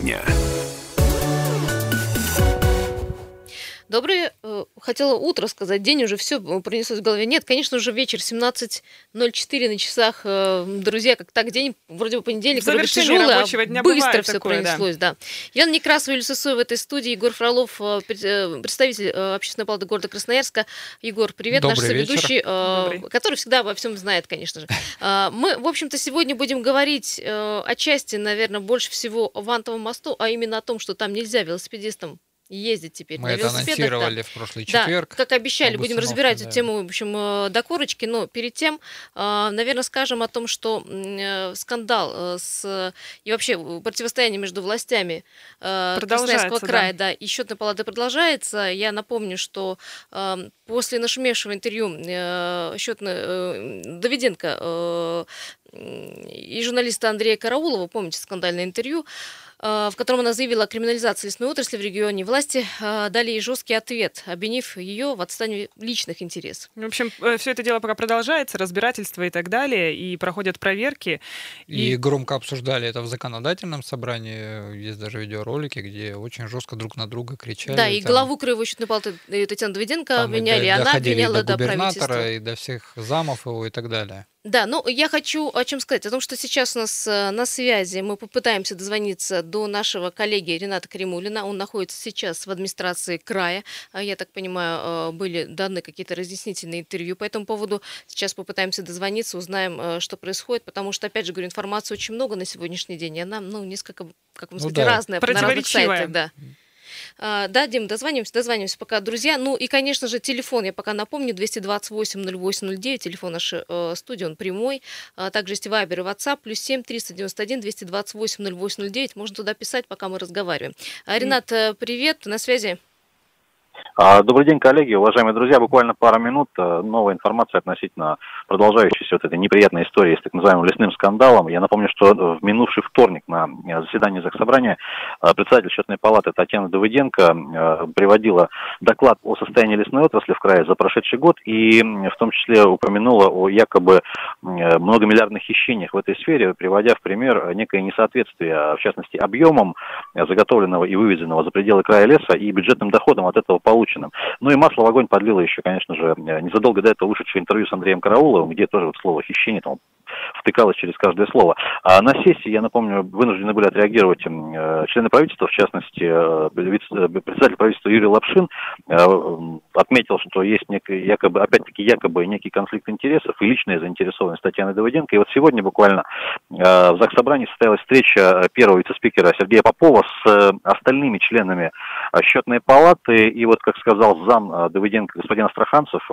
дня. Доброе, э, хотела утро сказать, день уже все пронеслось в голове. Нет, конечно, уже вечер, 17.04 на часах. Э, друзья, как так день, вроде бы понедельник, В вроде тяжелый, рабочего а дня быстро все такое, да. пронеслось, да. Елена Некрасова, Юлия Сысоева в этой студии, Егор Фролов, э, пред- э, представитель э, Общественной палаты города Красноярска. Егор, привет, наш Добрый вечер. соведущий, э, Добрый. который всегда обо всем знает, конечно же. Мы, в общем-то, сегодня будем говорить э, отчасти, наверное, больше всего о Вантовом мосту, а именно о том, что там нельзя велосипедистам ездить теперь Мы на это велосипедах. да. анонсировали в прошлый Да, четверг. как обещали, об будем разбирать да. эту тему, в общем, э, до корочки, но перед тем, э, наверное, скажем о том, что э, скандал с и вообще противостояние между властями Красноярского да. края, да, и счетной палаты продолжается. Я напомню, что после нашумевшего интервью счетной Давиденко и журналиста Андрея Караулова, помните скандальное интервью, э, в котором она заявила о криминализации лесной отрасли в регионе, власти э, дали ей жесткий ответ, обвинив ее в отстаивании личных интересов. В общем, все это дело пока продолжается, разбирательство и так далее, и проходят проверки. И, И- громко обсуждали это в законодательном собрании. Есть даже видеоролики, где очень жестко друг на друга кричали. да, и там- главу Краевой счетной палаты э, Татьяну Давиденко там и обвиняли, до- и она обвиняла до до правительства. губернатора, и до всех замов его и так далее. Да, ну я хочу о чем сказать. О том, что сейчас у нас э, на связи мы попытаемся дозвониться до нашего коллеги Рената Каримулина. Он находится сейчас в администрации края. А, Я так понимаю, э, были даны какие-то разъяснительные интервью по этому поводу. Сейчас попытаемся дозвониться, узнаем, э, что происходит, потому что, опять же, говорю, информации очень много на сегодняшний день, и она, ну, несколько, как вам Ну сказать, да. разная на разных сайтах, да. А, Да, Дим, дозвонимся, дозвонимся пока, друзья. Ну и, конечно же, телефон, я пока напомню, 228-08-09, телефон нашей э, студии, он прямой. А также есть Вайбер и WhatsApp, плюс 7 391 228 0809. Можно туда писать, пока мы разговариваем. А, Ренат, э, привет, на связи? А, Добрый день, коллеги, уважаемые друзья. Буквально пара минут. э, Новая информация относительно продолжающейся вот этой неприятной истории с так называемым лесным скандалом. Я напомню, что в минувший вторник на э, заседании Заксобрания э, председатель счетной палаты Татьяна Давыденко приводила доклад о состоянии лесной отрасли в крае за прошедший год и в том числе упомянула о якобы многомиллиардных хищениях в этой сфере, приводя в пример некое несоответствие, в частности, объемом заготовленного и вывезенного за пределы края леса и бюджетным доходом от этого полученным. Ну и масло в огонь подлило еще, конечно же, незадолго до этого вышедшее интервью с Андреем Карауловым, где тоже вот слово «хищение» там втыкалось через каждое слово. А на сессии, я напомню, вынуждены были отреагировать э, члены правительства, в частности, э, э, председатель правительства Юрий Лапшин отметил, что есть некий, якобы, опять-таки, якобы некий конфликт интересов и личная заинтересованность Татьяны Давыденко. И вот сегодня буквально в Заксобрании состоялась встреча первого вице-спикера Сергея Попова с остальными членами счетной палаты. И вот, как сказал зам Давыденко господин Астраханцев,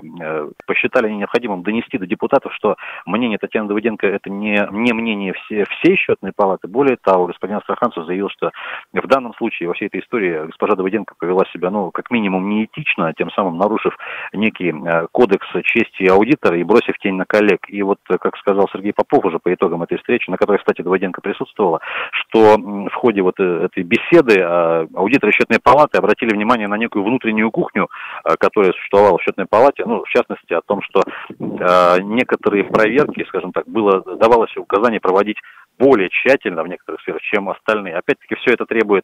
посчитали необходимым донести до депутатов, что мнение Татьяны Давыденко это не, не мнение все, всей счетной палаты. Более того, господин Астраханцев заявил, что в данном случае во всей этой истории госпожа Давыденко повела себя, ну, как минимум, неэтично, тем самым нарушив некий э, кодекс чести аудитора и бросив тень на коллег. И вот, э, как сказал Сергей Попов уже по итогам этой встречи, на которой, кстати, Давыденко присутствовала, что в ходе вот э, этой беседы аудиторы счетной палаты обратили внимание на некую внутреннюю кухню, которая существовала в счетной палате, ну, в частности, о том, что некоторые проверки, скажем так, было, давалось указание проводить более тщательно в некоторых сферах, чем остальные. Опять-таки, все это требует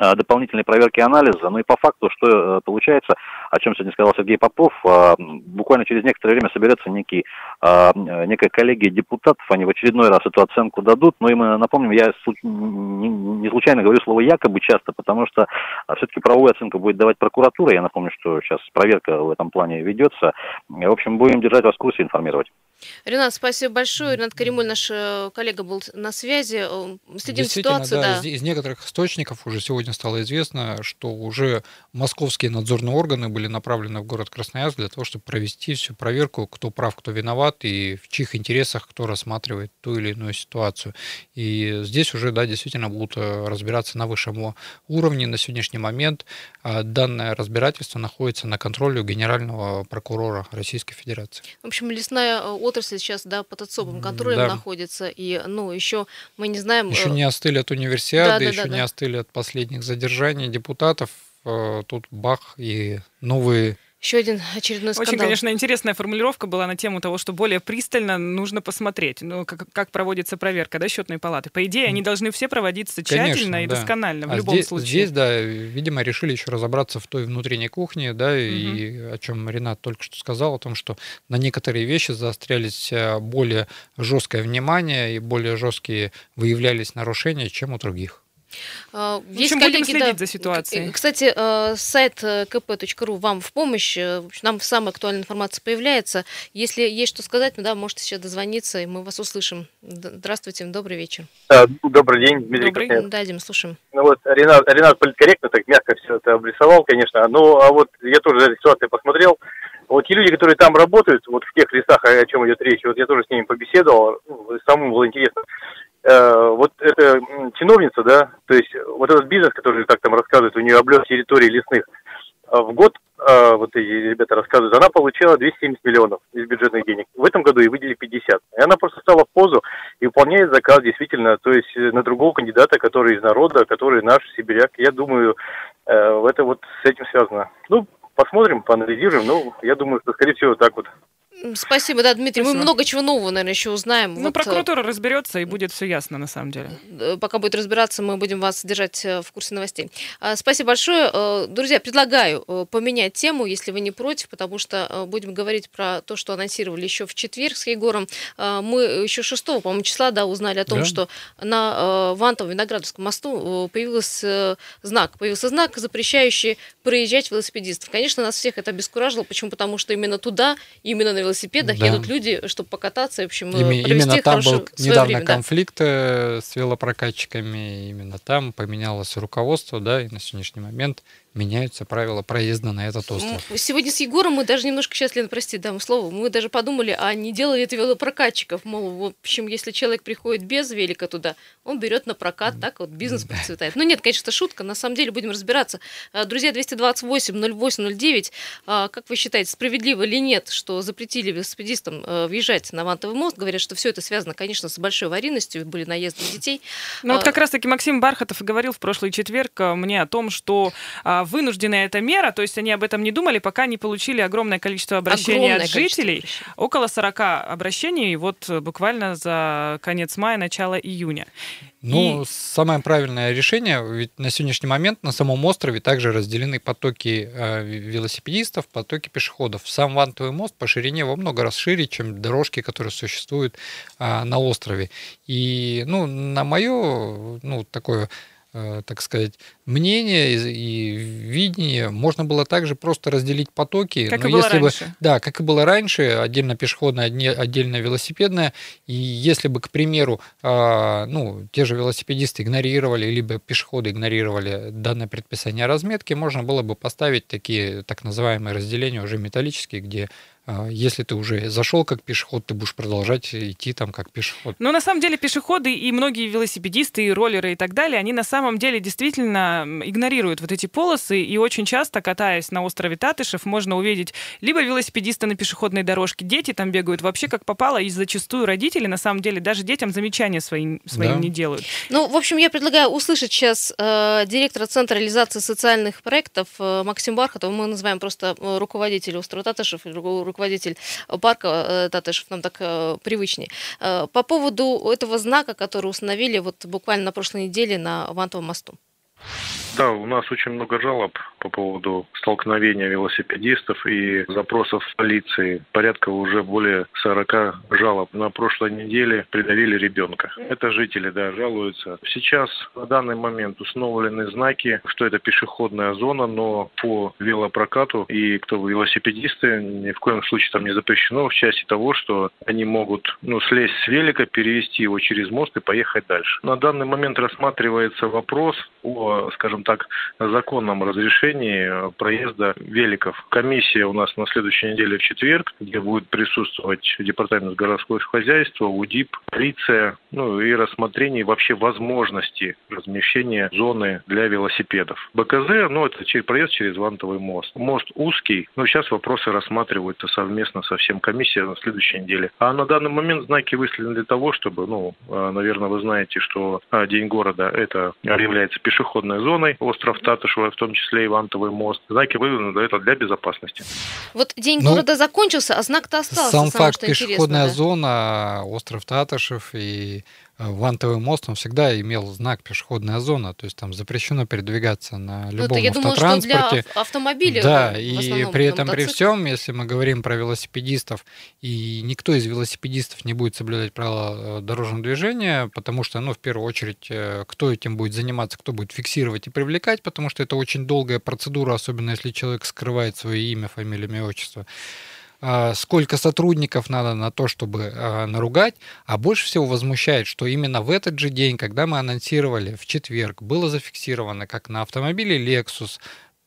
э, дополнительной проверки анализа. Ну и по факту, что э, получается, о чем сегодня сказал Сергей Попов, э, буквально через некоторое время соберется некий, э, некая коллегия депутатов, они в очередной раз эту оценку дадут. Но и мы напомним, я не случайно говорю слово якобы часто, потому что все-таки правовую оценку будет давать прокуратура. Я напомню, что сейчас проверка в этом плане ведется. В общем, будем держать вас в курсе, информировать. Ренат, спасибо большое. Ренат Каримуль, наш э, коллега, был на связи. Э, Следим ситуацию, да, да. Из, некоторых источников уже сегодня стало известно, что уже московские надзорные органы были направлены в город Красноярск для того, чтобы провести всю проверку, кто прав, кто виноват и в чьих интересах кто рассматривает ту или иную ситуацию. И здесь уже, да, действительно будут э, разбираться на высшем уровне. На сегодняшний момент данное разбирательство находится на контроле у генерального прокурора Российской Федерации. В общем, лесная отрасль сейчас да, под особым контролем да. находится. И, ну, еще мы не знаем... Еще э, не остыли от универсиады, да, да, еще да, не да. остыли от последних задержаний депутатов. Э, Тут бах и новые Еще один очередной скандал. Очень, конечно, интересная формулировка была на тему того, что более пристально нужно посмотреть, ну, как, как проводится проверка, да, счетной палаты. По идее, они должны все проводиться тщательно Конечно, и да. досконально в А любом здесь, случае. здесь, да, видимо, решили еще разобраться в той внутренней кухне, да, и о чем Ренат только что сказал, о том, что на некоторые вещи заострялись э, более жесткое внимание и более жесткие выявлялись нарушения, чем у других. А, В общем, будем следить за ситуацией. Кстати, э, сайт э, kp.ru вам в помощь. Э, в общем, Нам самая актуальная информация появляется. Если есть что сказать, ну да, можете сейчас дозвониться, и мы вас услышим. Здравствуйте, добрый вечер. А, Добрый день, Дмитрий Добрый. Костян. Да, Дим, слушаем. Ну вот Ренат, Ренат политкорректно, так мягко все это обрисовал, конечно. Ну, а вот я тоже за этой ситуацией посмотрел. Вот те люди, которые там работают, вот в тех лесах, о чем идет речь, вот я тоже с ними побеседовал, ну, самому было интересно. Э, вот эта чиновница, да, то есть вот этот бизнес, который, как там рассказывают, у нее облет территории лесных, а в год, а, вот эти ребята рассказывают, она получала 270 миллионов из бюджетных денег. В этом году ей выделили 50. И она просто стала в позу и выполняет заказ действительно, то есть э, на другого кандидата, который из народа, который наш сибиряк. Я думаю, э, это вот с этим связано. Ну, посмотрим, поанализируем. Ну, я думаю, что, скорее всего, так вот. Спасибо, да, Дмитрий. Мы Спасибо. много чего нового, наверное, еще узнаем. Ну, Вот, э, прокуратура разберется, и будет все ясно на самом деле. э, пока будет разбираться, мы будем вас держать э, в курсе новостей. А, Спасибо большое. Э, Друзья, предлагаю э, поменять тему, если вы не против, потому что э, будем говорить про то, что анонсировали еще в четверг с Егором. Э, Мы еще 6, по-моему, числа да, узнали о том, Да. что на э, Вантово-Виноградовском мосту э, появился знак. Появился знак, запрещающий проезжать велосипедистов. Конечно, нас всех это обескуражило. Почему? Потому что именно туда, именно на велосипедах Да. едут люди, чтобы покататься, в общем, Ими- провести именно там был недавно время, да. конфликт э, с велопрокатчиками, именно там поменялось руководство, да, и на сегодняшний момент меняются правила проезда на этот остров. Сегодня с Егором мы даже немножко, сейчас, Лена, прости, дам слово, мы даже подумали, а не делали это велопрокатчиков, мол, в общем, если человек приходит без велика туда, он берет на прокат, так вот бизнес процветает. Ну нет, конечно, это шутка, на самом деле будем разбираться. А, Друзья, 228-08-09, а, как вы считаете, справедливо или нет, что запретили велосипедистам э, въезжать на Вантовый мост? Говорят, что все это связано, конечно, с большой аварийностью, были наезды детей. Ну вот А- как раз-таки Максим Бархатов и говорил в прошлый четверг мне о том, что а, вынужденная эта мера, то есть они об этом не думали, пока не получили огромное количество обращений Огромное от количество жителей. обращений. Около 40 обращений вот э, буквально за конец мая, начало июня. Ну, И- самое правильное решение, ведь на сегодняшний момент на самом острове также разделены потоки э, велосипедистов, потоки пешеходов. Сам Вантовый мост по ширине во много раз шире, чем дорожки, которые существуют а, на острове. И, ну, на мое, ну, такое так сказать, мнение и, видение, можно было также просто разделить потоки. Как но и было если бы- раньше. да, как и было раньше, отдельно пешеходная, одне- отдельно велосипедная. И если бы, к примеру, а, ну, те же велосипедисты игнорировали, либо пешеходы игнорировали данное предписание разметки, можно было бы поставить такие так называемые разделения уже металлические, где если ты уже зашел как пешеход, ты будешь продолжать идти там как пешеход. Но на самом деле пешеходы и многие велосипедисты, и роллеры и так далее, они на самом деле действительно игнорируют вот эти полосы, и очень часто, катаясь на острове Татышев, можно увидеть либо велосипедиста на пешеходной дорожке, дети там бегают вообще как попало, и зачастую родители, на самом деле, даже детям замечания своим, своим Да. не делают. Ну, в общем, я предлагаю услышать сейчас э, директора Центра реализации социальных проектов э, Максим Бархатов. Мы называем просто э, руководитель острова Татышев, руководитель э, парка э, Татышев, нам так э, привычнее. По поводу этого знака, который установили вот буквально на прошлой неделе на Вантовом мосту. Да, у нас очень много жалоб по поводу столкновения велосипедистов и запросов полиции. Порядка уже более 40 жалоб. На прошлой неделе придавили ребенка. Это жители, да, жалуются. Сейчас на данный момент установлены знаки, что это пешеходная зона, но по велопрокату и кто велосипедисты ни в коем случае там не запрещено в части того, что они могут ну, слезть с велика, перевести его через мост и поехать дальше. На данный момент рассматривается вопрос о, скажем так, законном разрешении э, проезда великов. Комиссия у нас на следующей неделе в четверг, где будет присутствовать Департамент городского хозяйства, УДИП, полиция, ну и рассмотрение вообще возможности размещения зоны для велосипедов. БКЗ, ну это через проезд через Вантовый мост. Мост узкий, но сейчас вопросы рассматриваются совместно со всем комиссией на следующей неделе. А на данный момент знаки выставлены для того, чтобы, ну, э, наверное, вы знаете, что э, День города это является пешеходной зоной, Красный, остров Татышево, в том числе и Вантовый мост. Знаки выведены это для безопасности. Вот день ну, города закончился, а знак-то остался. Сам факт пешеходная да? зона, остров Татышев и вантовый мост, он всегда имел знак пешеходная зона, то есть там запрещено передвигаться на любом ну, я автотранспорте. Думала, что для автомобиля. Да, и при этом при всем, если мы говорим про велосипедистов, и никто из велосипедистов не будет соблюдать правила э, дорожного движения, потому что, ну, в первую очередь, э, кто этим будет заниматься, кто будет фиксировать и привлекать, потому что это очень долгая процедура, особенно если человек скрывает свое имя, фамилию, имя, отчество. А, сколько сотрудников надо на то, чтобы а, наругать, а больше всего возмущает, что именно в этот же день, когда мы анонсировали в четверг, было зафиксировано, как на автомобиле Lexus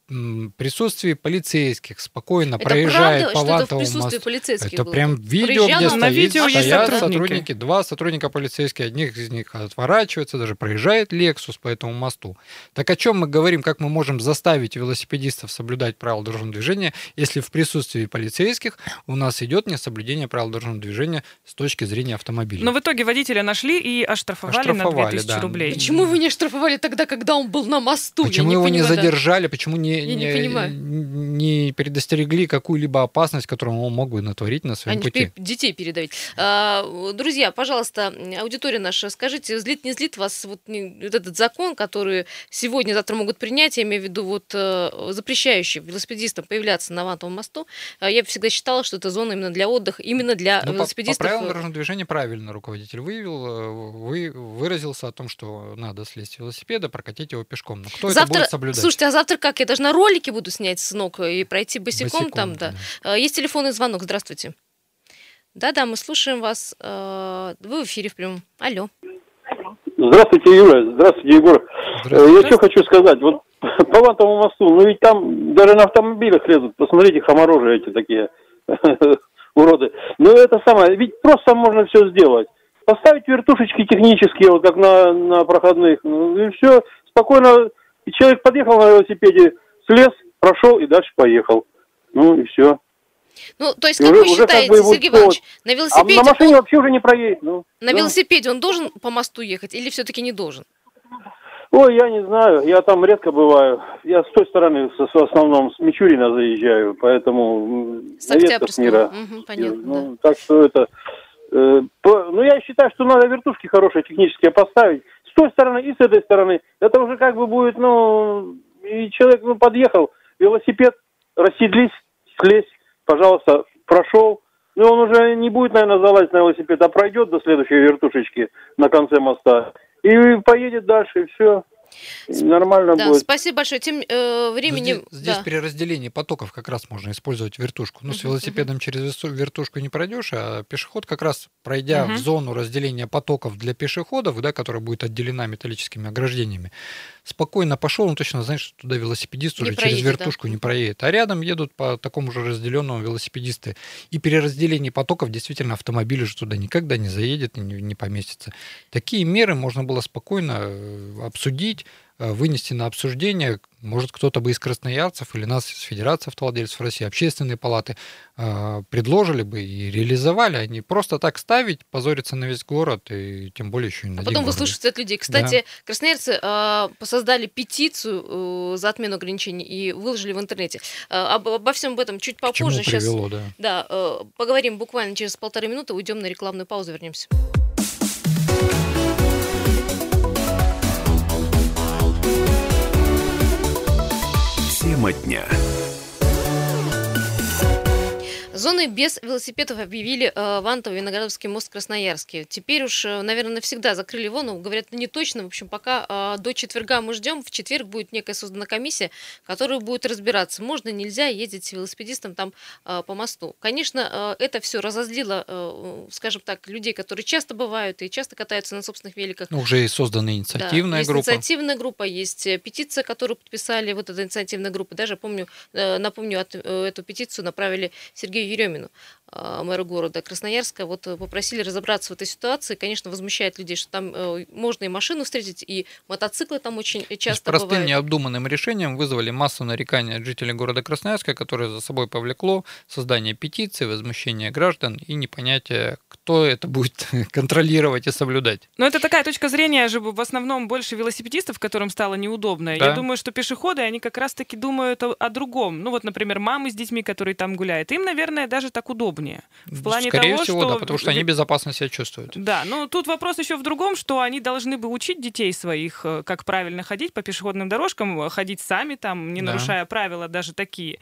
присутствии полицейских спокойно это проезжает правда, по Вантовому мосту. полицейских Это было? прям видео, Проезжал, где на видео стоят есть сотрудники. сотрудники, два сотрудника полицейских, одних из них отворачивается, даже проезжает Lexus по этому мосту. Так о чем мы говорим, как мы можем заставить велосипедистов соблюдать правила дорожного движения, если в присутствии полицейских у нас идет несоблюдение правил дорожного движения с точки зрения автомобиля. Но в итоге водителя нашли и оштрафовали, оштрафовали на 2000 да. рублей. Почему вы не оштрафовали тогда, когда он был на мосту? Почему его не задержали? Почему не не, не, не, предостерегли какую-либо опасность, которую он мог бы натворить на своем Они пути. детей передавить. А, друзья, пожалуйста, аудитория наша, скажите, злит, не злит вас вот, вот этот закон, который сегодня-завтра могут принять, я имею в виду вот э, запрещающий велосипедистам появляться на Вантовом мосту. А, я всегда считала, что это зона именно для отдыха, именно для ну, велосипедистов. По, по правилам дорожного движения правильно руководитель выявил, э, вы, выразился о том, что надо слезть с велосипеда, прокатить его пешком. Но кто завтра, это будет соблюдать? Слушайте, а завтра как? Я должна ролики буду снять с ног и пройти босиком, босиком там, да. да. А, есть телефонный звонок, здравствуйте. Да-да, мы слушаем вас. А, вы в эфире в прямом. Алло. Здравствуйте, Юра. Здравствуйте, Егор. Здравствуйте. Я что хочу сказать. Вот по Вантовому мосту, ну ведь там даже на автомобилях лезут. Посмотрите, хаморожи эти такие уроды. Ну это самое, ведь просто можно все сделать. Поставить вертушечки технические, вот как на, на проходных, ну, и все, спокойно. И человек подъехал на велосипеде, слез, прошел и дальше поехал. Ну и все. Ну, то есть, как уже, вы считаете, как бы Сергей Иванович, на велосипеде... А на машине он, вообще уже не проедет. Ну, на да. велосипеде он должен по мосту ехать или все-таки не должен? Ой, я не знаю, я там редко бываю. Я с той стороны в основном с Мичурина заезжаю, поэтому с Октябрьского, мира. Угу, понятно, ну, да. Так что это... Э, по, ну, я считаю, что надо вертушки хорошие технические поставить. С той стороны и с этой стороны. Это уже как бы будет, ну... И человек, ну, подъехал, велосипед, расседлись, слезь, пожалуйста, прошел. Ну, он уже не будет, наверное, залазить на велосипед, а пройдет до следующей вертушечки на конце моста и поедет дальше, и все. Нормально да, будет. Спасибо большое. Тем э, времени... Здесь, здесь да. при разделении потоков как раз можно использовать вертушку. Ну, uh-huh, с велосипедом uh-huh. через вертушку не пройдешь, а пешеход как раз, пройдя uh-huh. в зону разделения потоков для пешеходов, да, которая будет отделена металлическими ограждениями, спокойно пошел, он точно знает, что туда велосипедист не уже проедет, через вертушку да. не проедет. А рядом едут по такому же разделенному велосипедисты. И при разделении потоков действительно автомобиль уже туда никогда не заедет и не, не поместится. Такие меры можно было спокойно э, обсудить, Э, вынести на обсуждение, может, кто-то бы из красноярцев или нас из Федерации автовладельцев России, общественные палаты, э, предложили бы и реализовали, а не просто так ставить, позориться на весь город, и тем более еще и на а Потом вы слушаете от людей. Кстати, да. красноярцы э, создали петицию за отмену ограничений и выложили в интернете. Обо, обо всем об этом чуть попозже. К чему привело, Сейчас, да. Да, поговорим буквально через полторы минуты, уйдем на рекламную паузу, вернемся. Тема дня. Зоны без велосипедов объявили э, Вантово, Виноградовский мост, Красноярский. Теперь уж, э, наверное, навсегда закрыли его, но говорят, не точно. В общем, пока э, до четверга мы ждем. В четверг будет некая создана комиссия, которая будет разбираться, можно, нельзя ездить с велосипедистом там э, по мосту. Конечно, э, это все разозлило, э, скажем так, людей, которые часто бывают и часто катаются на собственных великах. Ну, уже и создана инициативная да, есть группа. инициативная группа, есть петиция, которую подписали, вот эта инициативная группа. Даже помню, э, напомню, от, э, эту петицию направили Сергею Еремину. А, мэра города Красноярска, вот э, попросили разобраться в этой ситуации. Конечно, возмущает людей, что там э, можно и машину встретить, и мотоциклы там очень часто С простым бывают. необдуманным решением вызвали массу нареканий от жителей города Красноярска, которое за собой повлекло создание петиции, возмущение граждан и непонятие, кто это будет контролировать и соблюдать. Но это такая точка зрения же в основном больше велосипедистов, которым стало неудобно. Да. Я думаю, что пешеходы, они как раз-таки думают о, о другом. Ну вот, например, мамы с детьми, которые там гуляют. Им, наверное, даже так удобнее. В плане Скорее того, всего, что... да, потому что они безопасно себя чувствуют. Да, но тут вопрос еще в другом, что они должны бы учить детей своих, э, как правильно ходить по пешеходным дорожкам, э, ходить сами там, не Да. нарушая правила даже такие.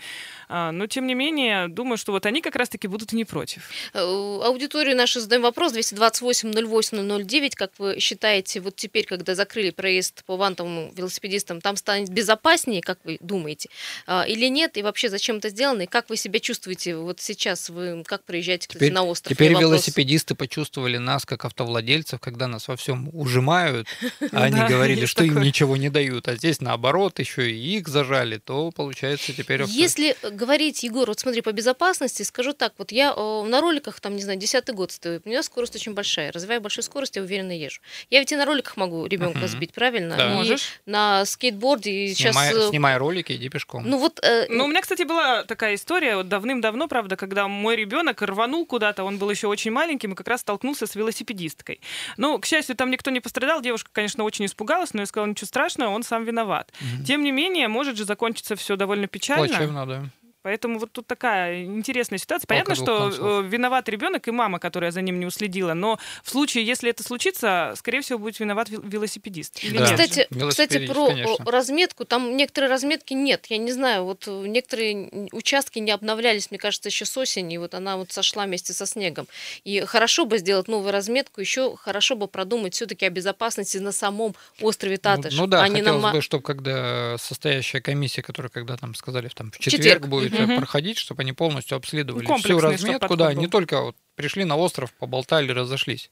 А, Но, тем не менее, думаю, что вот они как раз-таки будут и не против. Э, Аудиторию нашу задаем вопрос 228-08-009. Как вы считаете, вот теперь, когда закрыли проезд по вантовым велосипедистам, там станет безопаснее, как вы думаете, А, или нет? И вообще, зачем это сделано? И как вы себя чувствуете вот сейчас? Вы как проезжаете, кстати, Теперь, на остров? теперь вопрос. велосипедисты почувствовали нас как автовладельцев, когда нас во всем ужимают, а они говорили, что им ничего не дают, а здесь наоборот еще и их зажали, то получается теперь Если говорить, Егор, вот смотри, по безопасности, скажу так, вот я э, на роликах, там, не знаю, десятый год стою, у меня скорость очень большая, развиваю большую скорость, я уверенно езжу. Я ведь и на роликах могу ребенка сбить, правильно? Да. Можешь. на скейтборде, и сейчас... Снимай, э, снимай ролики, иди пешком. Ну вот... э, Ну, у меня, кстати, была такая история давным-давно, правда, когда мой ребенок рванул куда-то, он был еще очень маленьким и как раз столкнулся с велосипедисткой. Ну, к счастью, там никто не пострадал, девушка, конечно, очень испугалась, но я сказала, ничего страшного, он сам виноват. Мгм. Тем не менее, может же закончиться все довольно печально. Плачевно, да. Поэтому вот тут такая интересная ситуация. Понятно, что концов. э, виноват ребенок и мама, которая за ним не уследила, но в случае, если это случится, скорее всего, будет виноват вел- велосипедист. Да. Кстати, кстати, про конечно. э, разметку, там некоторые разметки нет. Я не знаю, вот э, некоторые участки не обновлялись, мне кажется, еще с осени, и вот она вот сошла вместе со снегом. И хорошо бы сделать новую разметку, еще хорошо бы продумать все-таки о безопасности на самом острове Ну, Татыш. ну да, а не на хотелось ма- бы, чтобы когда состоящая комиссия, которая, когда там сказали, там в четверг, четверг. будет Мгм. э, проходить, чтобы они полностью обследовали всю разметку, да, был. не только вот пришли на остров, поболтали, разошлись,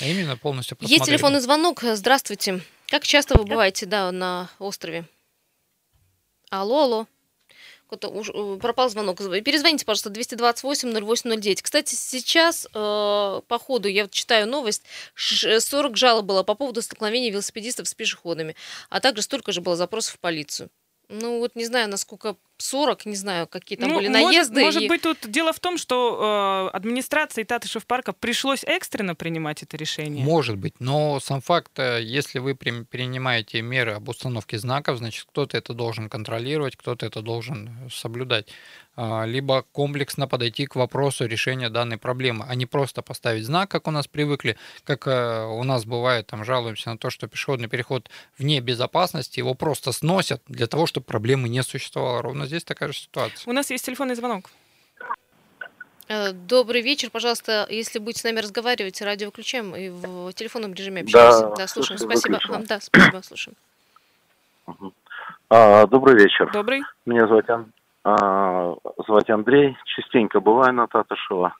а именно полностью посмотрели. Есть телефонный звонок. Здравствуйте. Как часто вы бываете, да, на острове? Алло, алло. Кто-то уж, э, пропал звонок. Перезвоните, пожалуйста, 228-08-09. Кстати, сейчас, э, по ходу, я вот читаю новость, ш- 40 жалоб было по поводу столкновения велосипедистов с пешеходами, а также столько же было запросов в полицию. Ну, вот не знаю, насколько 40, не знаю, какие там Ну, были может- наезды. Может, и- быть, тут дело в том, что э, администрации Татышев парка пришлось экстренно принимать это решение. Может быть, но сам факт, э, если вы прим- принимаете меры об установке знаков, значит, кто-то это должен контролировать, кто-то это должен соблюдать. А, Либо комплексно подойти к вопросу решения данной проблемы, а не просто поставить знак, как у нас привыкли, как э, у нас бывает, там жалуемся на то, что пешеходный переход вне безопасности, его просто сносят для того, чтобы проблемы не существовало. Ровно здесь такая же ситуация. У нас есть телефонный звонок. Э, Добрый вечер, пожалуйста, если будете с нами разговаривать, радио выключаем и в телефонном режиме Да, общаемся. Да, слушаем. слушаю, Спасибо. выключила. Да, спасибо, слушаем. А, добрый вечер. Добрый. Меня звать, Ан- а, звать Андрей. Частенько бываю на Татышева.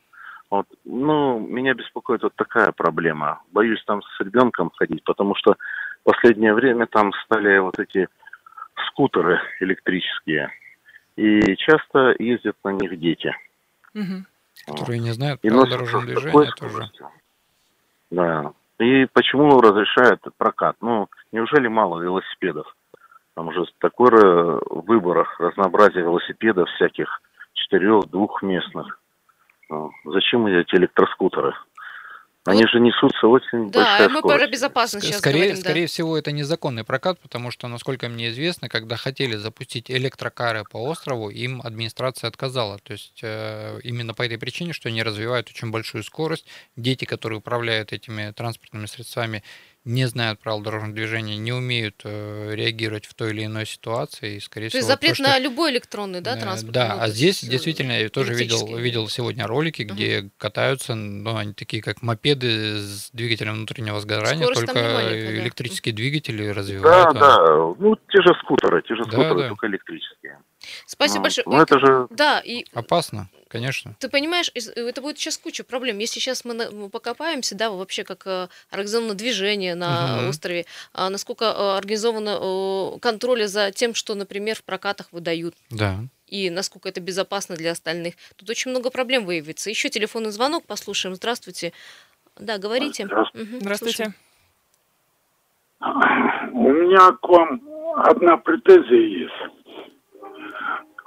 Вот. Ну, меня беспокоит вот такая проблема. Боюсь там с ребенком ходить, потому что в последнее время там стали вот эти скутеры электрические. И часто ездят на них дети. Мгм. Которые не знают И правил дорожного движения тоже. Да. И почему разрешают прокат? Ну, неужели мало велосипедов? Там уже такой выбор, разнообразие велосипедов всяких, четырех, двухместных. Ну, Зачем эти электроскутеры? Они же несутся очень Да, большая и мы скорость. про безопасность сейчас скорее, говорим, да. скорее всего, это незаконный прокат, потому что, насколько мне известно, когда хотели запустить электрокары по острову, им администрация отказала. То есть э, именно по этой причине, что они развивают очень большую скорость. Дети, которые управляют этими транспортными средствами, не знают правил дорожного движения, не умеют э, реагировать в той или иной ситуации. И, скорее То есть всего, запрет то, что- на любой электронный, да, Э, транспорт? Да, Ну, а здесь есть, действительно я тоже видел, видел сегодня ролики, где катаются, ну, они такие как мопеды с двигателем внутреннего сгорания, Скорость только маленькая, да. электрические двигатели Да, развивают. а- да. Ну, те же скутеры, те же Да, скутеры, да. только электрические. Спасибо Ну, большое. Ну, это же Да, и Опасно, конечно. ты понимаешь, из- это будет сейчас куча проблем. Если сейчас мы, на- мы покопаемся, да, вообще как э, организовано движение на Мгм. острове, а насколько э, организовано э, контроль за тем, что, например, в прокатах выдают. Да. и насколько это безопасно для остальных. Тут очень много проблем выявится. Еще телефонный звонок послушаем. Здравствуйте. Да, говорите. Здравствуйте. Здравствуйте. У меня к вам одна претензия есть.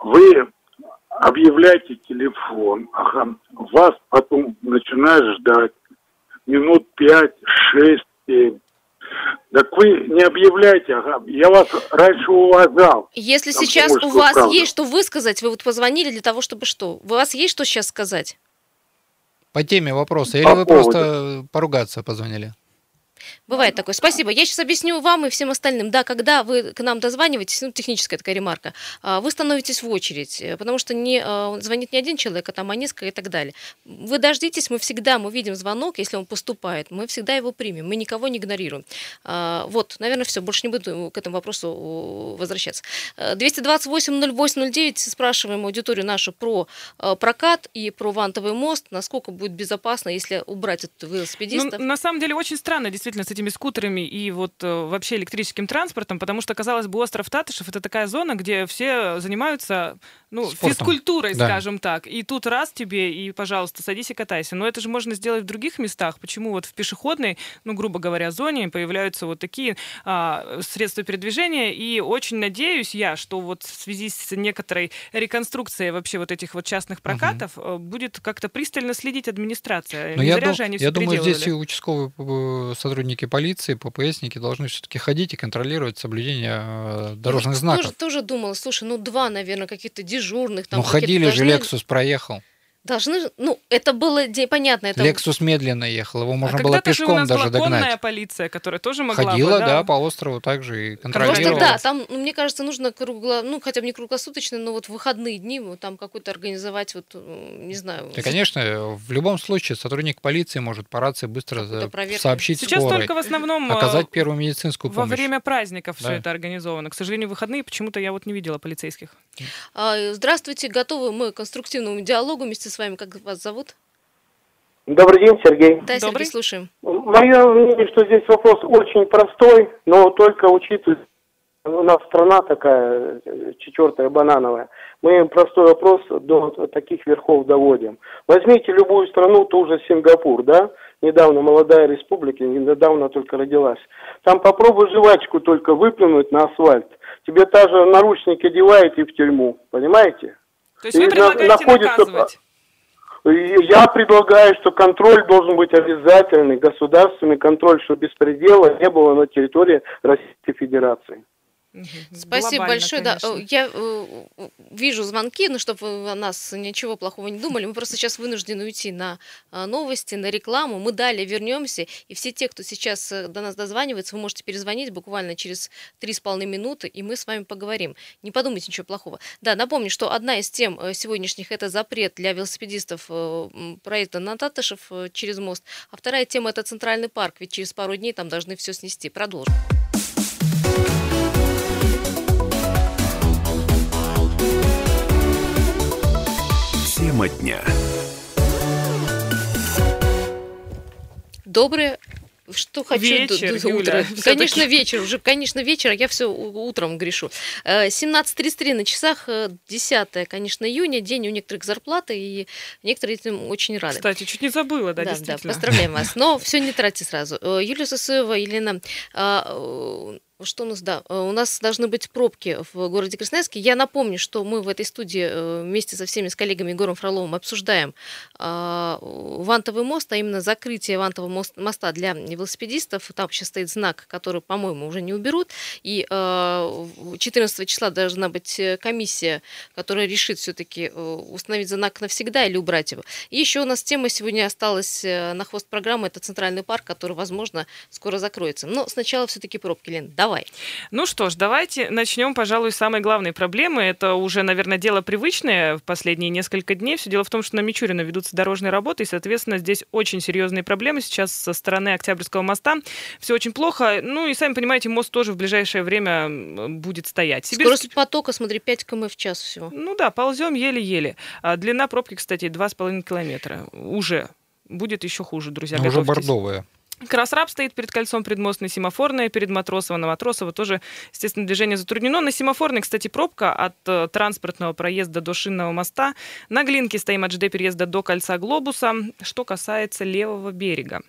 Вы объявляете телефон, ага, вас потом начинаешь ждать минут пять, шесть, семь. Так вы не объявляйте, ага, я вас раньше уважал. Если сейчас у вас правда. есть что высказать, вы вот позвонили для того, чтобы что? У вас есть что сейчас сказать? По теме вопроса, или По вы поводу. просто поругаться позвонили? Бывает такое. Спасибо. Я сейчас объясню вам и всем остальным. Да, когда вы к нам дозваниваетесь, ну, техническая такая ремарка, а, вы становитесь в очередь, э, потому что не а, звонит не один человек, а там а несколько и так далее. Вы дождитесь, мы всегда, мы видим звонок, если он поступает, мы всегда его примем, мы никого не игнорируем. А, вот, наверное, все, больше не буду к этому вопросу возвращаться. 228-08-09 спрашиваем аудиторию нашу про прокат и про вантовый мост, насколько будет безопасно, если убрать от велосипедистов. Ну, на самом деле очень странно, действительно, с этими скутерами и вот э, вообще электрическим транспортом, потому что, казалось бы, остров Татышев — это такая зона, где все занимаются ну, Спортом. физкультурой, да. скажем так. И тут раз тебе, и, пожалуйста, садись и катайся. Но это же можно сделать в других местах. Почему вот в пешеходной, ну, грубо говоря, зоне появляются вот такие а, средства передвижения? И очень надеюсь я, что вот в связи с некоторой реконструкцией вообще вот этих вот частных прокатов угу. будет как-то пристально следить администрация. Но Не я зря дум, же они Я думаю, здесь и участковые э, сотрудники полиции, ППСники должны все-таки ходить и контролировать соблюдение э, дорожных я знаков. Тоже, тоже думала, слушай, ну два, наверное, каких-то дежурных. Там, ну, ходили должны... же, Лексус проехал. Должны, ну, это было понятно. Это... Лексус медленно ехал, его можно а было пешком же у нас даже была догнать. полиция, которая тоже могла Ходила, бы, да? да, по острову также и контролировала. Просто да, там, ну, мне кажется, нужно кругло, ну, хотя бы не круглосуточно, но вот в выходные дни там какой-то организовать, вот, не знаю. Да, конечно, в любом случае сотрудник полиции может по рации быстро сообщить Сейчас скорой, только в основном оказать э, первую медицинскую помощь. Во время праздников да. все это организовано. К сожалению, в выходные почему-то я вот не видела полицейских. А, здравствуйте, готовы мы к конструктивному диалогу вместе с вами, как вас зовут? Добрый день, Сергей. Да, Сергей, слушаем. Мое мнение, что здесь вопрос очень простой, но только учитывая, у нас страна такая, четвертая банановая, мы простой вопрос до таких верхов доводим. Возьмите любую страну, ту же Сингапур, да, недавно молодая республика, недавно только родилась. Там попробуй жвачку только выплюнуть на асфальт, тебе та же наручники одевает и в тюрьму, понимаете? То есть и вы предлагаете находится... наказывать? Я предлагаю, что контроль должен быть обязательный, государственный контроль, чтобы беспредела не было на территории Российской Федерации. Спасибо большое. Да, я э, вижу звонки, но чтобы вы о нас ничего плохого не думали, мы просто сейчас вынуждены уйти на а, новости, на рекламу. Мы далее вернемся, и все те, кто сейчас э, до нас дозванивается, вы можете перезвонить буквально через 3,5 минуты, и мы с вами поговорим. Не подумайте ничего плохого. Да, напомню, что одна из тем э, сегодняшних – это запрет для велосипедистов проезда на Татышев через мост, а вторая тема – это Центральный парк, ведь через пару дней там должны все снести. Продолжим. Тема дня. Доброе что хочу вечер, до, до утра. Конечно, вечер, уже, конечно, вечер, а я все утром грешу. 17.33 э, на часах, 10, э, конечно, июня, день у некоторых зарплаты, и некоторые этим очень рады. Кстати, чуть не забыла, да, да действительно. Да, поздравляем вас. Но все не тратьте сразу. Э, Юлия Сосуева, Елена, что у нас, да, э, у нас должны быть пробки в городе Красноярске. Я напомню, что мы в этой студии э, вместе со всеми с коллегами Егором Фроловым обсуждаем э, вантовый мост, а именно закрытие вантового моста для велосипедистов. Там сейчас стоит знак, который, по-моему, уже не уберут. И 14 числа должна быть комиссия, которая решит все-таки установить знак навсегда или убрать его. И еще у нас тема сегодня осталась на хвост программы. Это Центральный парк, который, возможно, скоро закроется. Но сначала все-таки пробки, Лен. Давай Давай. Ну что ж, давайте начнем, пожалуй, с самой главной проблемы. Это уже, наверное, дело привычное в последние несколько дней. Все дело в том, что на Мичурина ведутся дорожные работы, и, соответственно, здесь очень серьезные проблемы сейчас со стороны Октябрьского моста. Все очень плохо. Ну и, сами понимаете, мост тоже в ближайшее время будет стоять. Сибирск... Скорость потока, смотри, 5 км в час всего. Ну да, ползем еле-еле. А длина пробки, кстати, 2,5 километра. Уже будет еще хуже, друзья. Уже бордовая. Красраб стоит перед кольцом предмостной, семафорная перед Матросово. На Матросово тоже, естественно, движение затруднено. На семафорной, кстати, пробка от э, транспортного проезда до Шинного моста. На Глинке стоим от ЖД переезда до кольца Глобуса. Что касается левого берега.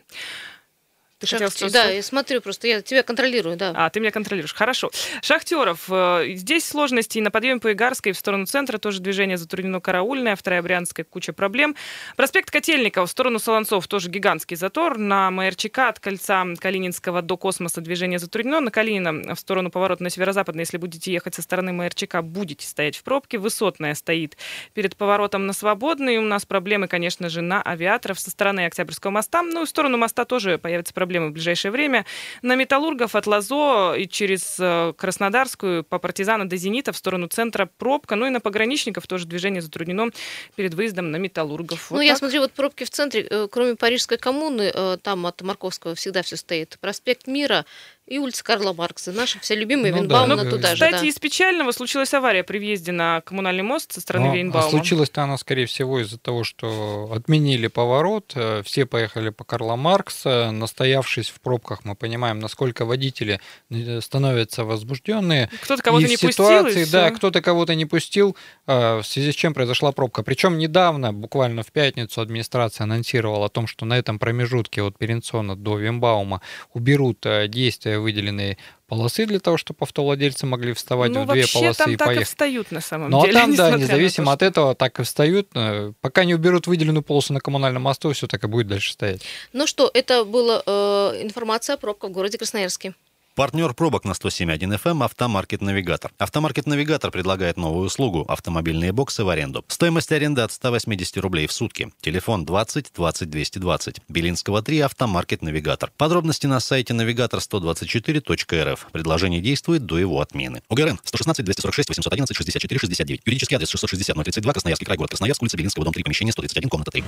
Ты Шахтер, хотел да, я смотрю, просто я тебя контролирую, да. А, ты меня контролируешь, хорошо. Шахтеров, э, здесь сложности на подъеме по Игарской в сторону центра, тоже движение затруднено караульное, вторая Брянская, куча проблем. Проспект Котельников в сторону Солонцов тоже гигантский затор. На МРЧК от кольца Калининского до космоса движение затруднено. На Калинина в сторону поворота на северо-западный, если будете ехать со стороны МРЧК, будете стоять в пробке. Высотная стоит перед поворотом на Свободный. У нас проблемы, конечно же, на авиаторов со стороны Октябрьского моста. Ну и в сторону моста тоже появятся проблемы проблемы в ближайшее время. На Металлургов от Лазо и через э, Краснодарскую по Партизана до Зенита в сторону центра пробка. Ну и на пограничников тоже движение затруднено перед выездом на Металлургов. Вот ну, так. я смотрю, вот пробки в центре, э, кроме Парижской коммуны, э, там от Марковского всегда все стоит. Проспект Мира, и улица Карла Маркса. Наша вся любимая ну, Винбауна да. туда Кстати, же. Кстати, да. из печального случилась авария при въезде на коммунальный мост со стороны Но, Вейнбаума. А случилась-то она, скорее всего, из-за того, что отменили поворот, э, все поехали по Карла Маркса, настоявшись в пробках, мы понимаем, насколько водители э, становятся возбужденные. Кто-то кого-то не ситуации, пустил. И да, кто-то кого-то не пустил, э, в связи с чем произошла пробка. Причем недавно, буквально в пятницу, администрация анонсировала о том, что на этом промежутке от Перенсона до Вимбаума уберут действия, выделенные полосы для того, чтобы автовладельцы могли вставать ну, в две полосы там и так поехать. И встают на самом ну, деле. Ну а там, да, независимо то, от этого, так и встают. Э, пока не уберут выделенную полосу на коммунальном мосту, все так и будет дальше стоять. Ну что, это была э, информация о пробках в городе Красноярске. Партнер пробок на 107.1 FM эм «Автомаркет Навигатор». «Автомаркет Навигатор» предлагает новую услугу – автомобильные боксы в аренду. Стоимость аренды от 180 рублей в сутки. Телефон 20 20 220. Белинского 3 «Автомаркет Навигатор». Подробности на сайте навигатор124.рф. Предложение действует до его отмены. УГРН 116 246 811 64 69. Юридический адрес 660 032 Красноярский край, город Красноярск, улица Белинского, дом 3, помещение 131, комната 3.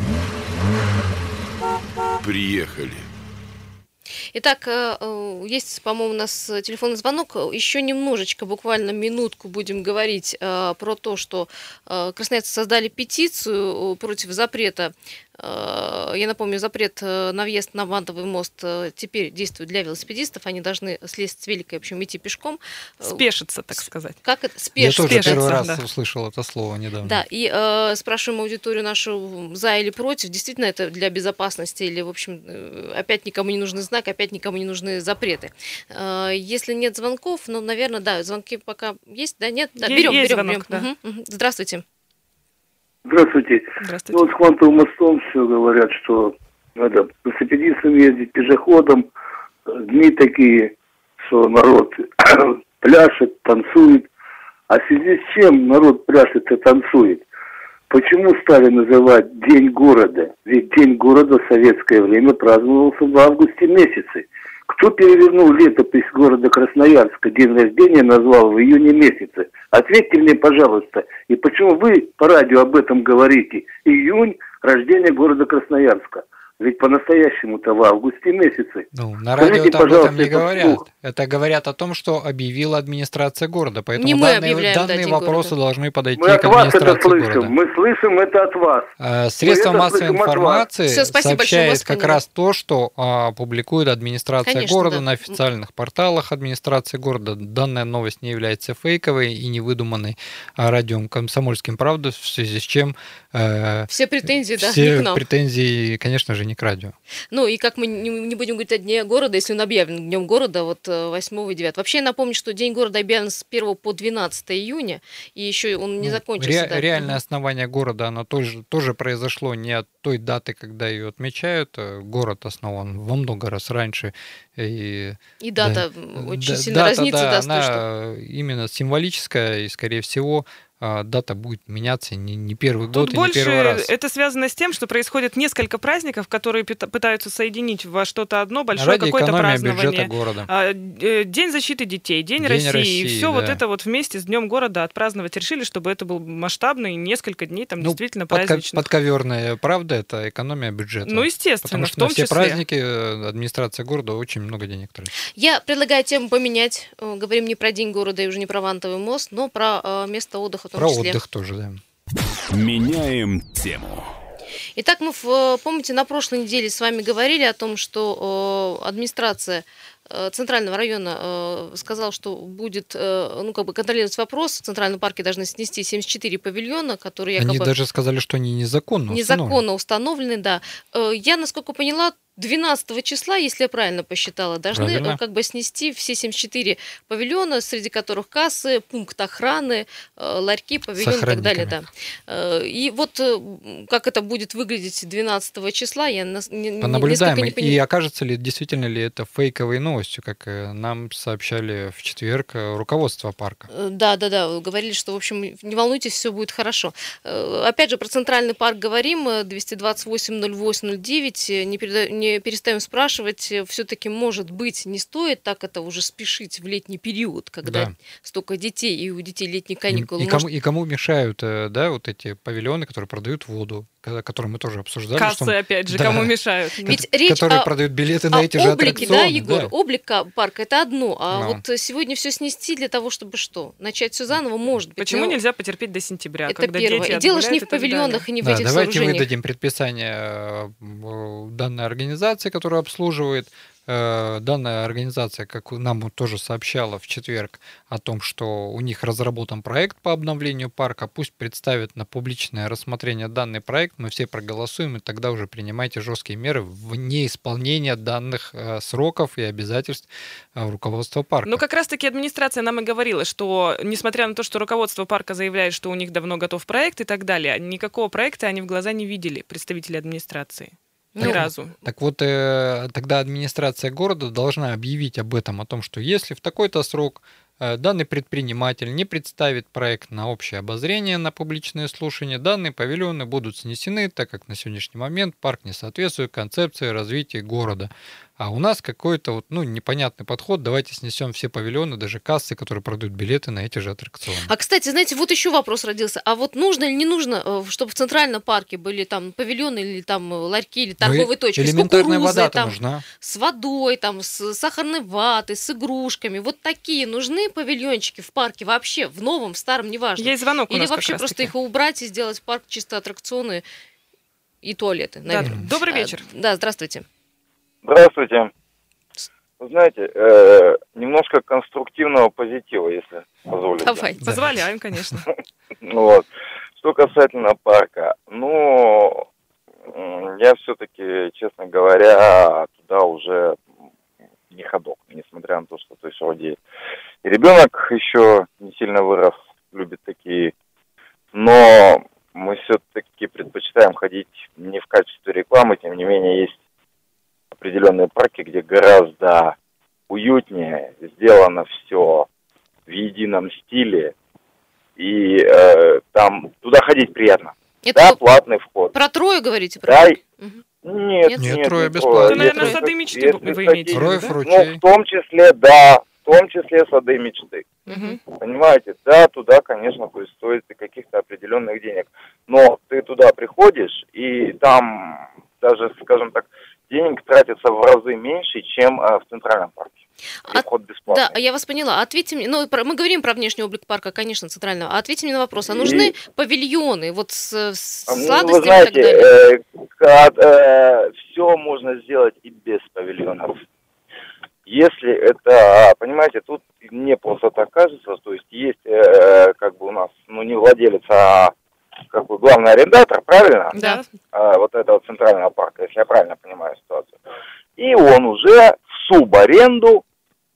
Приехали. Итак, э, э, есть, по-моему, у нас телефонный звонок. Еще немножечко, буквально минутку будем говорить э, про то, что красноярцы создали петицию против запрета я напомню, запрет на въезд на Вантовый мост теперь действует для велосипедистов. Они должны слезть с великой, в общем, идти пешком. Спешиться, так сказать. Как это? Спеш... Я тоже Спешиться, первый раз да. услышал это слово недавно. Да, и э, спрашиваем аудиторию нашу за или против. Действительно, это для безопасности или, в общем, опять никому не нужны знак, опять никому не нужны запреты. Э, если нет звонков, ну, наверное, да, звонки пока есть, да, нет? Да, берем, берем, звонок, берем. Да. Угу, Здравствуйте. Здравствуйте. Здравствуйте. Ну, с Квантовым мостом все говорят, что надо велосипедистам ездить, пешеходом. Дни такие, что народ пляшет, танцует. А в связи с чем народ пляшет и танцует? Почему стали называть День города? Ведь День города в советское время праздновался в августе месяце. Кто перевернул летопись города Красноярска, день рождения назвал в июне месяце? Ответьте мне, пожалуйста, и почему вы по радио об этом говорите? Июнь – рождение города Красноярска. Ведь по-настоящему-то в августе месяце. Ну, на радио об этом не говорят. Вслух. Это говорят о том, что объявила администрация города. Поэтому не данные, данные вопросы города. должны подойти мы к администрации слышим. города. Мы слышим это от вас. А, средства массовой информации Все, сообщает как раз то, что а, публикует администрация Конечно, города да. на официальных порталах администрации города. Данная новость не является фейковой и не выдуманной а радиом «Комсомольским правда», в связи с чем... Э, все претензии, все да, претензии, конечно же, не к радио. Ну и как мы не, не будем говорить о Дне города, если он объявлен Днем города вот 8 э, и 9. Вообще я напомню, что День города объявлен с 1 по 12 июня, и еще он не ну, закончился. Ре- да. Реальное основание города, оно тоже, тоже произошло не от той даты, когда ее отмечают. Э, город основан во много раз раньше. И, и дата да, очень да, сильно дата, разнится. Да, да, она именно символическая, и, скорее всего, дата будет меняться не, не первый Тут год больше и не первый раз. это связано с тем, что происходит несколько праздников, которые пытаются соединить во что-то одно большое какое-то празднование. города. А, э, День защиты детей, День, День России, России, и все да. вот это вот вместе с Днем города отпраздновать решили, чтобы это был масштабный несколько дней там ну, действительно подко- праздничных. Подковерная правда это экономия бюджета. Ну естественно, Потому что в том на все числе. праздники э, администрация города очень много денег тратит. Я предлагаю тему поменять. Э, говорим не про День города и уже не про Вантовый мост, но про место отдыха том про числе. отдых тоже ожидаем. Меняем тему. Итак, мы, в, помните, на прошлой неделе с вами говорили о том, что э, администрация э, Центрального района э, сказал, что будет э, ну, как бы контролировать вопрос. В Центральном парке должны снести 74 павильона, которые якобы... Они даже сказали, что они незаконно Незаконно установлены, да. Э, я, насколько поняла, 12 числа, если я правильно посчитала, должны Правильно. э, как бы снести все 74 павильона, среди которых кассы, пункт охраны, э, ларьки, павильоны и так далее. Да. Э, И вот как это будет выглядеть 12 числа, я не- Понаблюдаем, не и пони- окажется ли действительно ли это фейковой новостью, как нам сообщали в четверг руководство парка. Да, да, да, говорили, что, в общем, не волнуйтесь, все будет хорошо. Опять же, про Центральный парк говорим, э, 228-08-09, э, не, переда- не перестаем спрашивать, все-таки, может быть, не стоит так это уже спешить в летний период, когда Да. столько детей, и у детей летние И, каникулы. и может, кому, и кому мешают, э, да, вот эти павильоны, которые продают воду, ко- которые мы тоже обсуждали. Кассы, что- опять же, Да. кому мешают. Ведь Ко- речь которые о- продают билеты на а эти же облике, аттракционы. да, Егор, да. облика парка это одно, а Ну. вот сегодня все снести для того, чтобы что? Начать все заново, может быть. Почему но нельзя потерпеть до сентября, Это когда первое. дети И дело ж не в павильонах и не в Да, этих давайте сооружениях. выдадим предписание э, данной организации, которая обслуживает. Э, Данная организация, как нам тоже сообщала в четверг о том, что у них разработан проект по обновлению парка, пусть представят на публичное рассмотрение данный проект, мы все проголосуем, и тогда уже принимайте жесткие меры в неисполнение данных э, сроков и обязательств э, руководства парка. Ну, как раз-таки администрация нам и говорила, что, несмотря на то, что руководство парка заявляет, что у них давно готов проект и так далее, никакого проекта они в глаза не видели, представители администрации. Ни Ну, разу. Так вот, э, тогда администрация города должна объявить об этом, о том, что если в такой-то срок э, данный предприниматель не представит проект на общее обозрение, на публичное слушание, данные павильоны будут снесены, так как на сегодняшний момент парк не соответствует концепции развития города. А у нас какой-то вот, ну, непонятный подход, давайте снесем все павильоны, даже кассы, которые продают билеты на эти же аттракционы. А, кстати, знаете, вот еще вопрос родился. А вот нужно или не нужно, э, чтобы в Центральном парке были там павильоны или там э, ларьки или Ну торговые точки с Элементарная кукурузой, вода там, нужна. с водой, там, с сахарной ватой, с игрушками. Вот такие нужны павильончики в парке вообще, в новом, в старом, неважно. Есть звонок у Или вообще просто их убрать и сделать парк чисто аттракционы и туалеты, Да, наверное. добрый А, вечер. Да, здравствуйте. Здравствуйте. Вы знаете, э, немножко конструктивного позитива, если позволите. Давайте. Позволяем, конечно. Ну Вот. Что касательно парка, ну, я все-таки, честно говоря, туда уже не ходок, несмотря на то, что, то есть, вроде и ребенок еще не сильно вырос, любит такие, но мы все-таки предпочитаем ходить не в качестве рекламы, тем не менее, есть определенные парки, где гораздо уютнее, сделано все в едином стиле, и э, там туда ходить приятно. Это да, платный вход. про трое говорите? Про Да? Мгм. нет, Нет? нет, трое бесплатно. Это, наверное, Если- сады мечты если вы имеете Роев да? ручей. Ну, в том числе, да, в том числе сады мечты. Мгм. Понимаете, да, туда, конечно, то есть стоит и каких-то определенных денег. Но ты туда приходишь, и там даже, скажем так, денег тратится в разы меньше, чем а, в Центральном парке. Вход бесплатный. Да, я вас поняла. Ответьте мне, ну, мы говорим про внешний облик парка, конечно, центрального. А ответьте мне на вопрос, а нужны павильоны вот с, с А, ну, сладостями Вы и так далее? знаете, все можно сделать и без павильонов. Если это, понимаете, тут мне просто так кажется, то есть есть э, как бы у нас, ну не владелец, а как бы главный арендатор, правильно? Да. А, вот этого центрального парка, если я правильно понимаю ситуацию. И он уже в субаренду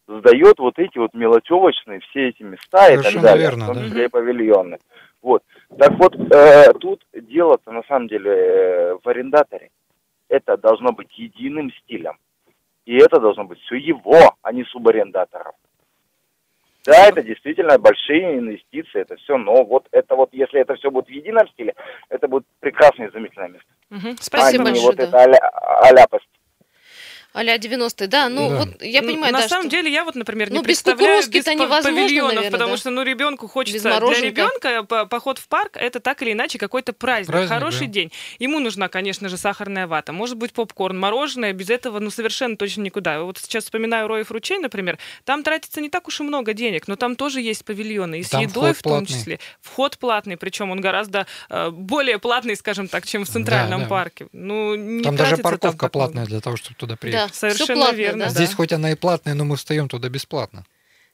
сдает вот эти вот мелочевочные все эти места и так Совершенно далее, верно, в том да. числе и павильоны. Вот. Так вот, э, тут дело-то на самом деле э, в арендаторе. Это должно быть единым стилем. И это должно быть все его, а не субарендаторов. Да, это действительно большие инвестиции, это все, но вот это вот, если это все будет в едином стиле, это будет прекрасное и изумительное место. Мгм. Спасибо а большое, вот да. это аля, аляпость. А-ля 90-е, да. Ну, Да. вот я понимаю, На да, самом что- деле я вот, например, не Ну, без представляю без невозможно, павильонов, наверное, потому да. что, ну, ребенку хочется... Для ребенка по- поход в парк это так или иначе какой-то праздник, Праздник, хороший да. день. Ему нужна, конечно же, сахарная вата, может быть, попкорн, мороженое, без этого, ну, совершенно точно никуда. Вот сейчас вспоминаю Роев ручей, например, там тратится не так уж и много денег, но там тоже есть павильоны, и с Там едой в том платный. числе. Вход платный, причем он гораздо э, более платный, скажем так, чем в центральном да. парке. Ну, не Там даже там парковка много. платная для того, чтобы туда Да, всё Совершенно платное, верно, да. Здесь хоть она и платная, но мы встаем туда бесплатно.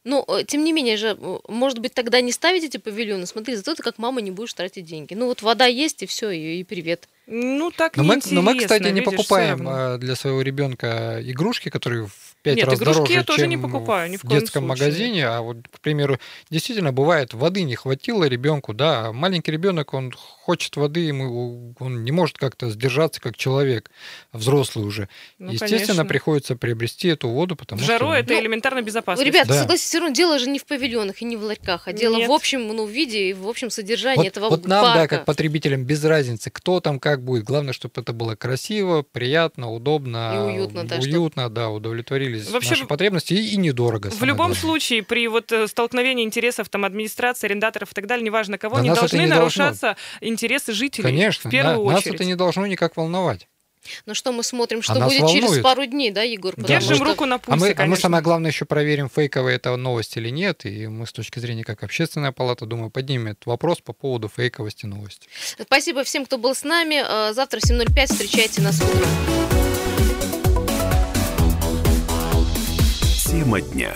Ну, э, тем не менее же, э, может быть, тогда не ставить эти павильоны. Смотри, зато ты как мама не будешь тратить деньги. Ну, вот вода есть, и все, и, и привет. Ну, так Но мы, но мы, кстати, не видишь, покупаем а, для своего ребенка игрушки, которые в пять Нет, раз игрушки дороже, я тоже не покупаю, ни в в коем детском случае. магазине. А вот, к примеру, действительно бывает, воды не хватило ребенку, да, а маленький ребенок, он хочет воды, ему, он не может как-то сдержаться как человек, взрослый уже. Ну, Естественно, конечно. приходится приобрести эту воду, потому В жару что... это Ну, элементарно безопасно. Ребята, Да. согласитесь, все равно дело же не в павильонах и не в ларьках, а дело Нет. в общем ну, виде и в общем содержании Вот, этого вот нам, да, как потребителям, без разницы, кто там как будет. Главное, чтобы это было красиво, приятно, удобно, И уютно, да, уютно, да, удовлетворились Вообще, наши потребности и, и недорого. В любом главное. случае, при вот э, столкновении интересов там администрации, арендаторов и так далее, неважно кого, Да не нас должны не должно. нарушаться интересы жителей. Конечно, в первую нас очередь. это не должно никак волновать. Ну что, мы смотрим, что А нас будет через пару дней, да, Егор? Да, Держим что- руку на А пульсе, мы, а мы конечно. самое главное еще проверим, фейковая это новость или нет. И мы с точки зрения как общественная палата, думаю, поднимем этот вопрос по поводу фейковости новости. Спасибо всем, кто был с нами. Э, Завтра в 7.05 встречайте нас утром. Тема дня.